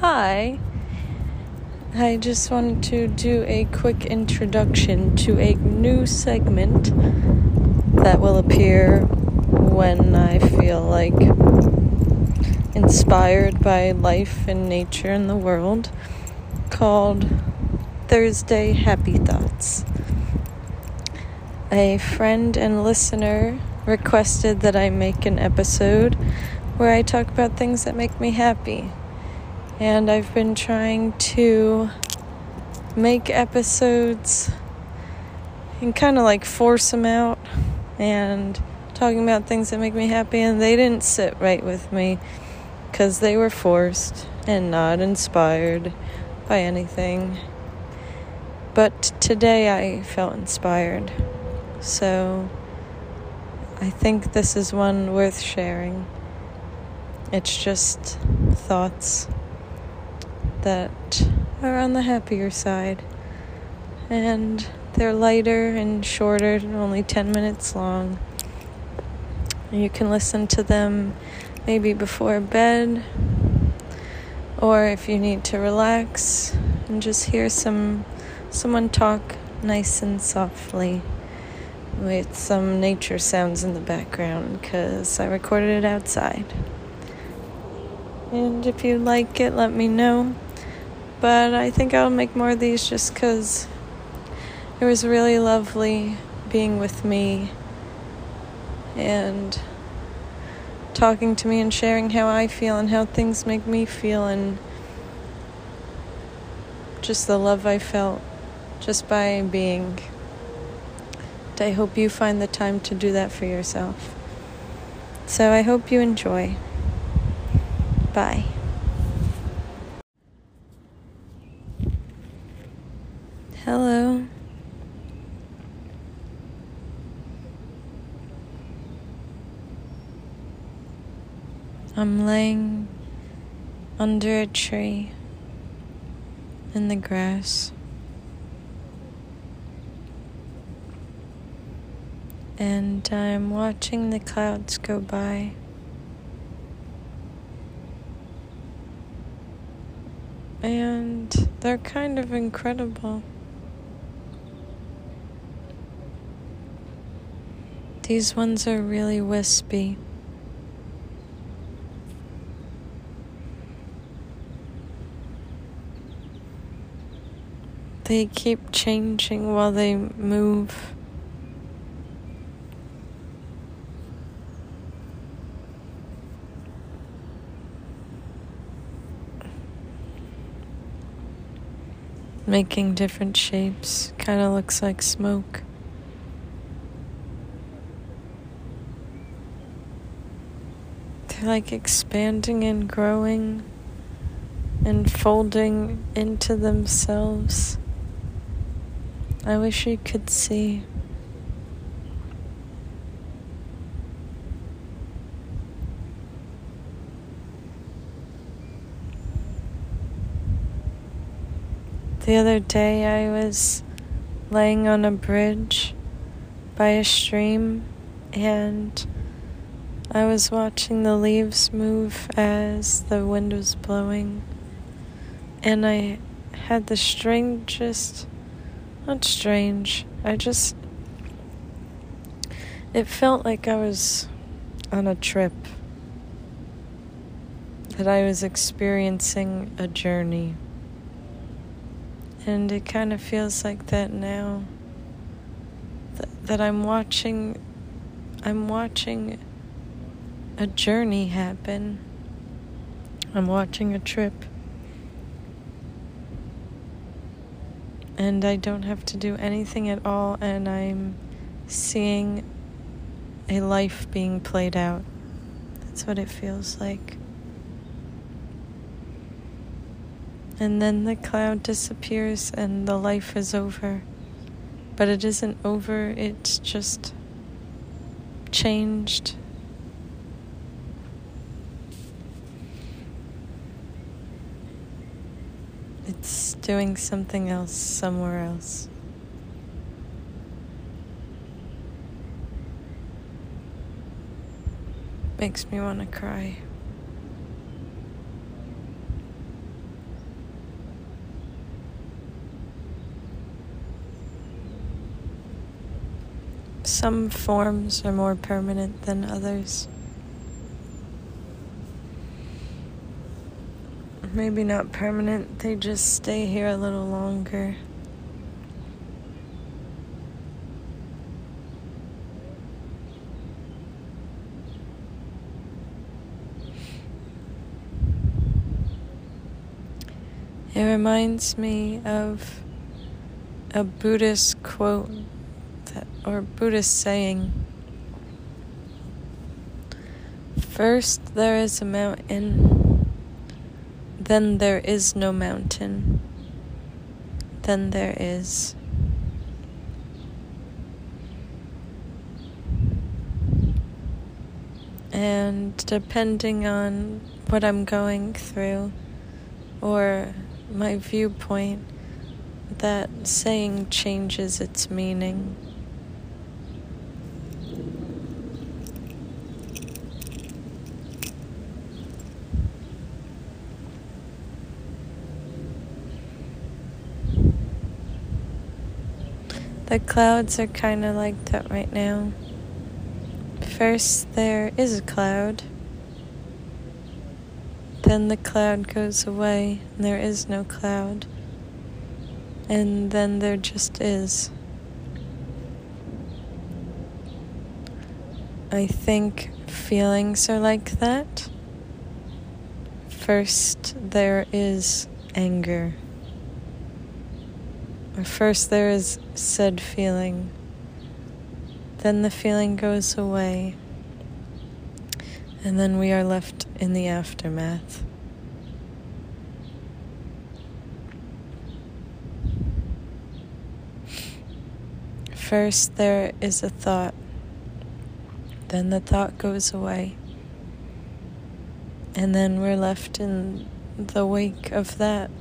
Hi. I just wanted to do a quick introduction to a new segment that will appear when I feel like inspired by life and nature in the world called Thursday Happy Thoughts. A friend and listener requested that I make an episode where I talk about things that make me happy and I've been trying to make episodes and kind of like force them out and talking about things that make me happy, and they didn't sit right with me because they were forced and not inspired by anything. But today I felt inspired, so I think this is one worth sharing. It's just thoughts that are on the happier side. And they're lighter and shorter, only 10 minutes long. You can listen to them maybe before bed, or if you need to relax and just hear some someone talk nice and softly with some nature sounds in the background because I recorded it outside. And if you like it, let me know. But I think I'll make more of these just because it was really lovely being with me and talking to me and sharing how I feel and how things make me feel and just the love I felt just by being. I hope you find the time to do that for yourself. So I hope you enjoy. Bye. Hello. I'm laying under a tree in the grass. And I'm watching the clouds go by. And they're kind of incredible. These ones are really wispy. They keep changing while they move. Making different shapes, kind of looks like smoke. They're like expanding and growing and folding into themselves. I wish you could see. The other day I was laying on a bridge by a stream and I was watching the leaves move as the wind was blowing, and I had the strangest, not strange, I just, it felt like I was on a trip, that I was experiencing a journey. And it kind of feels like that now. Th- that I'm watching, I'm watching a journey happen. I'm watching a trip. And I don't have to do anything at all, and I'm seeing a life being played out. That's what it feels like. And then the cloud disappears and the life is over. But it isn't over, it's just changed It's doing something else somewhere else. Makes me want to cry. Some forms are more permanent than others. Maybe not permanent, they just stay here a little longer. It reminds me of a Buddhist quote that, or Buddhist saying. First there is a mountain, then there is no mountain, then there is. And depending on what I'm going through or my viewpoint, that saying changes its meaning. The clouds are kind of like that right now. First, there is a cloud. Then the cloud goes away, and there is no cloud. And then there just is. I think feelings are like that. First, there is anger. First, there is said feeling. Then the feeling goes away and then we are left in the aftermath. First, there is a thought, then the thought goes away, and then we're left in the wake of that.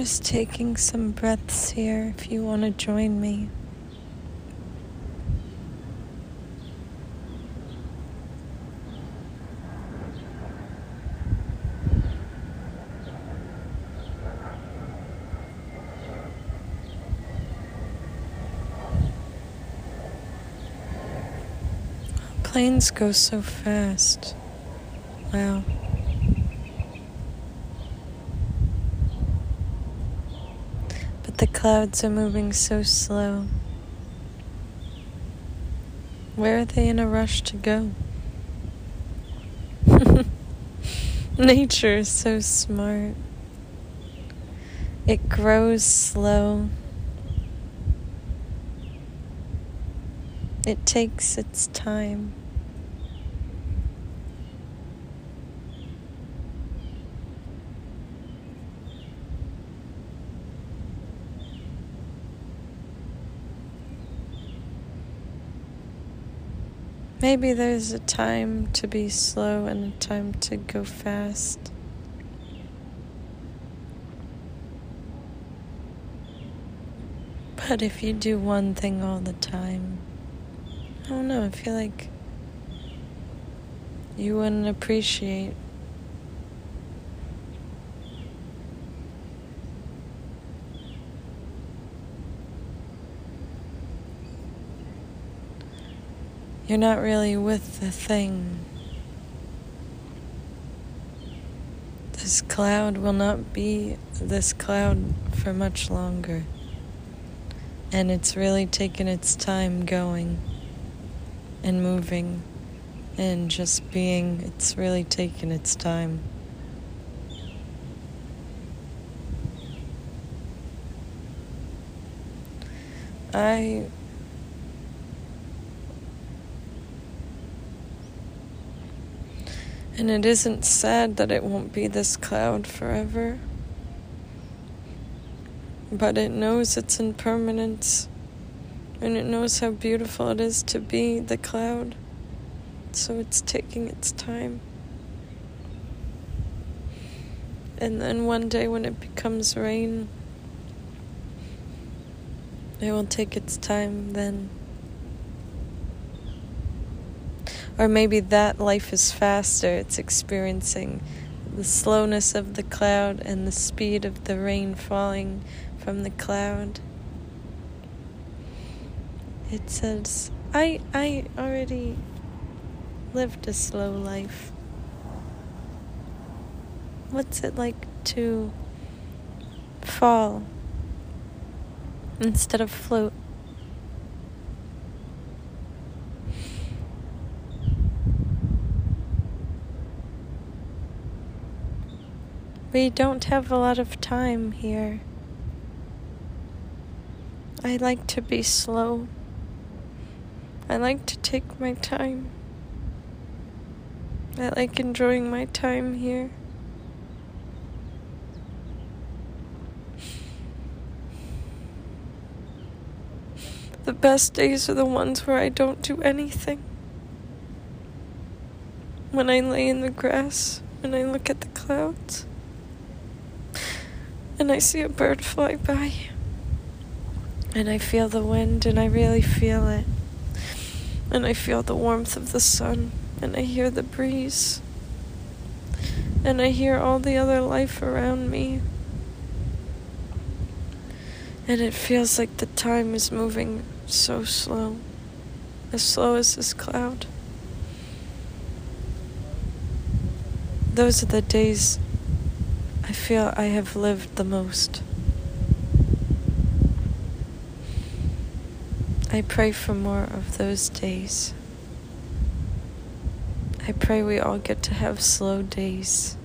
Just taking some breaths here if you want to join me. Planes go so fast. Wow. The clouds are moving so slow. Where are they in a rush to go? Nature is so smart. It grows slow. It takes its time. Maybe there's a time to be slow and a time to go fast. But if you do one thing all the time, I don't know, I feel like you wouldn't appreciate You're not really with the thing. This cloud will not be this cloud for much longer. And it's really taken its time going and moving and just being. It's really taken its time. I And it isn't sad that it won't be this cloud forever. But it knows its impermanence. And it knows how beautiful it is to be the cloud. So it's taking its time. And then one day when it becomes rain, it will take its time then. Or maybe that life is faster, it's experiencing the slowness of the cloud and the speed of the rain falling from the cloud. It says, I, I already lived a slow life. What's it like to fall instead of float? We don't have a lot of time here. I like to be slow. I like to take my time. I like enjoying my time here. The best days are the ones where I don't do anything. When I lay in the grass and I look at the clouds and I see a bird fly by. And I feel the wind, and I really feel it. And I feel the warmth of the sun, and I hear the breeze. And I hear all the other life around me. And it feels like the time is moving so slow, as slow as this cloud. Those are the days I feel I have lived the most. I pray for more of those days. I pray we all get to have slow days.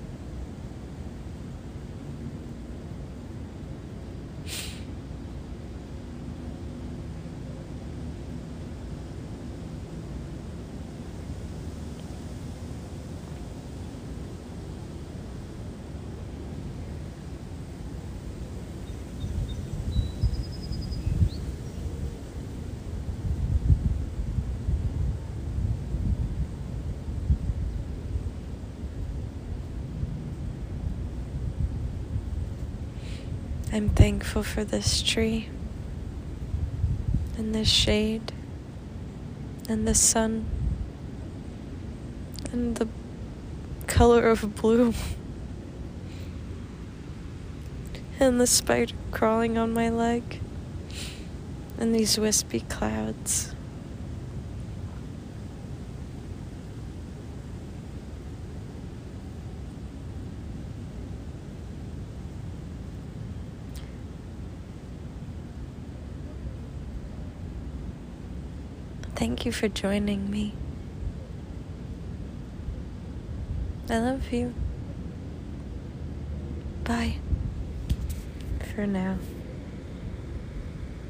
I'm thankful for this tree and this shade and the sun and the color of blue and the spider crawling on my leg and these wispy clouds. Thank you for joining me. I love you. Bye. For now.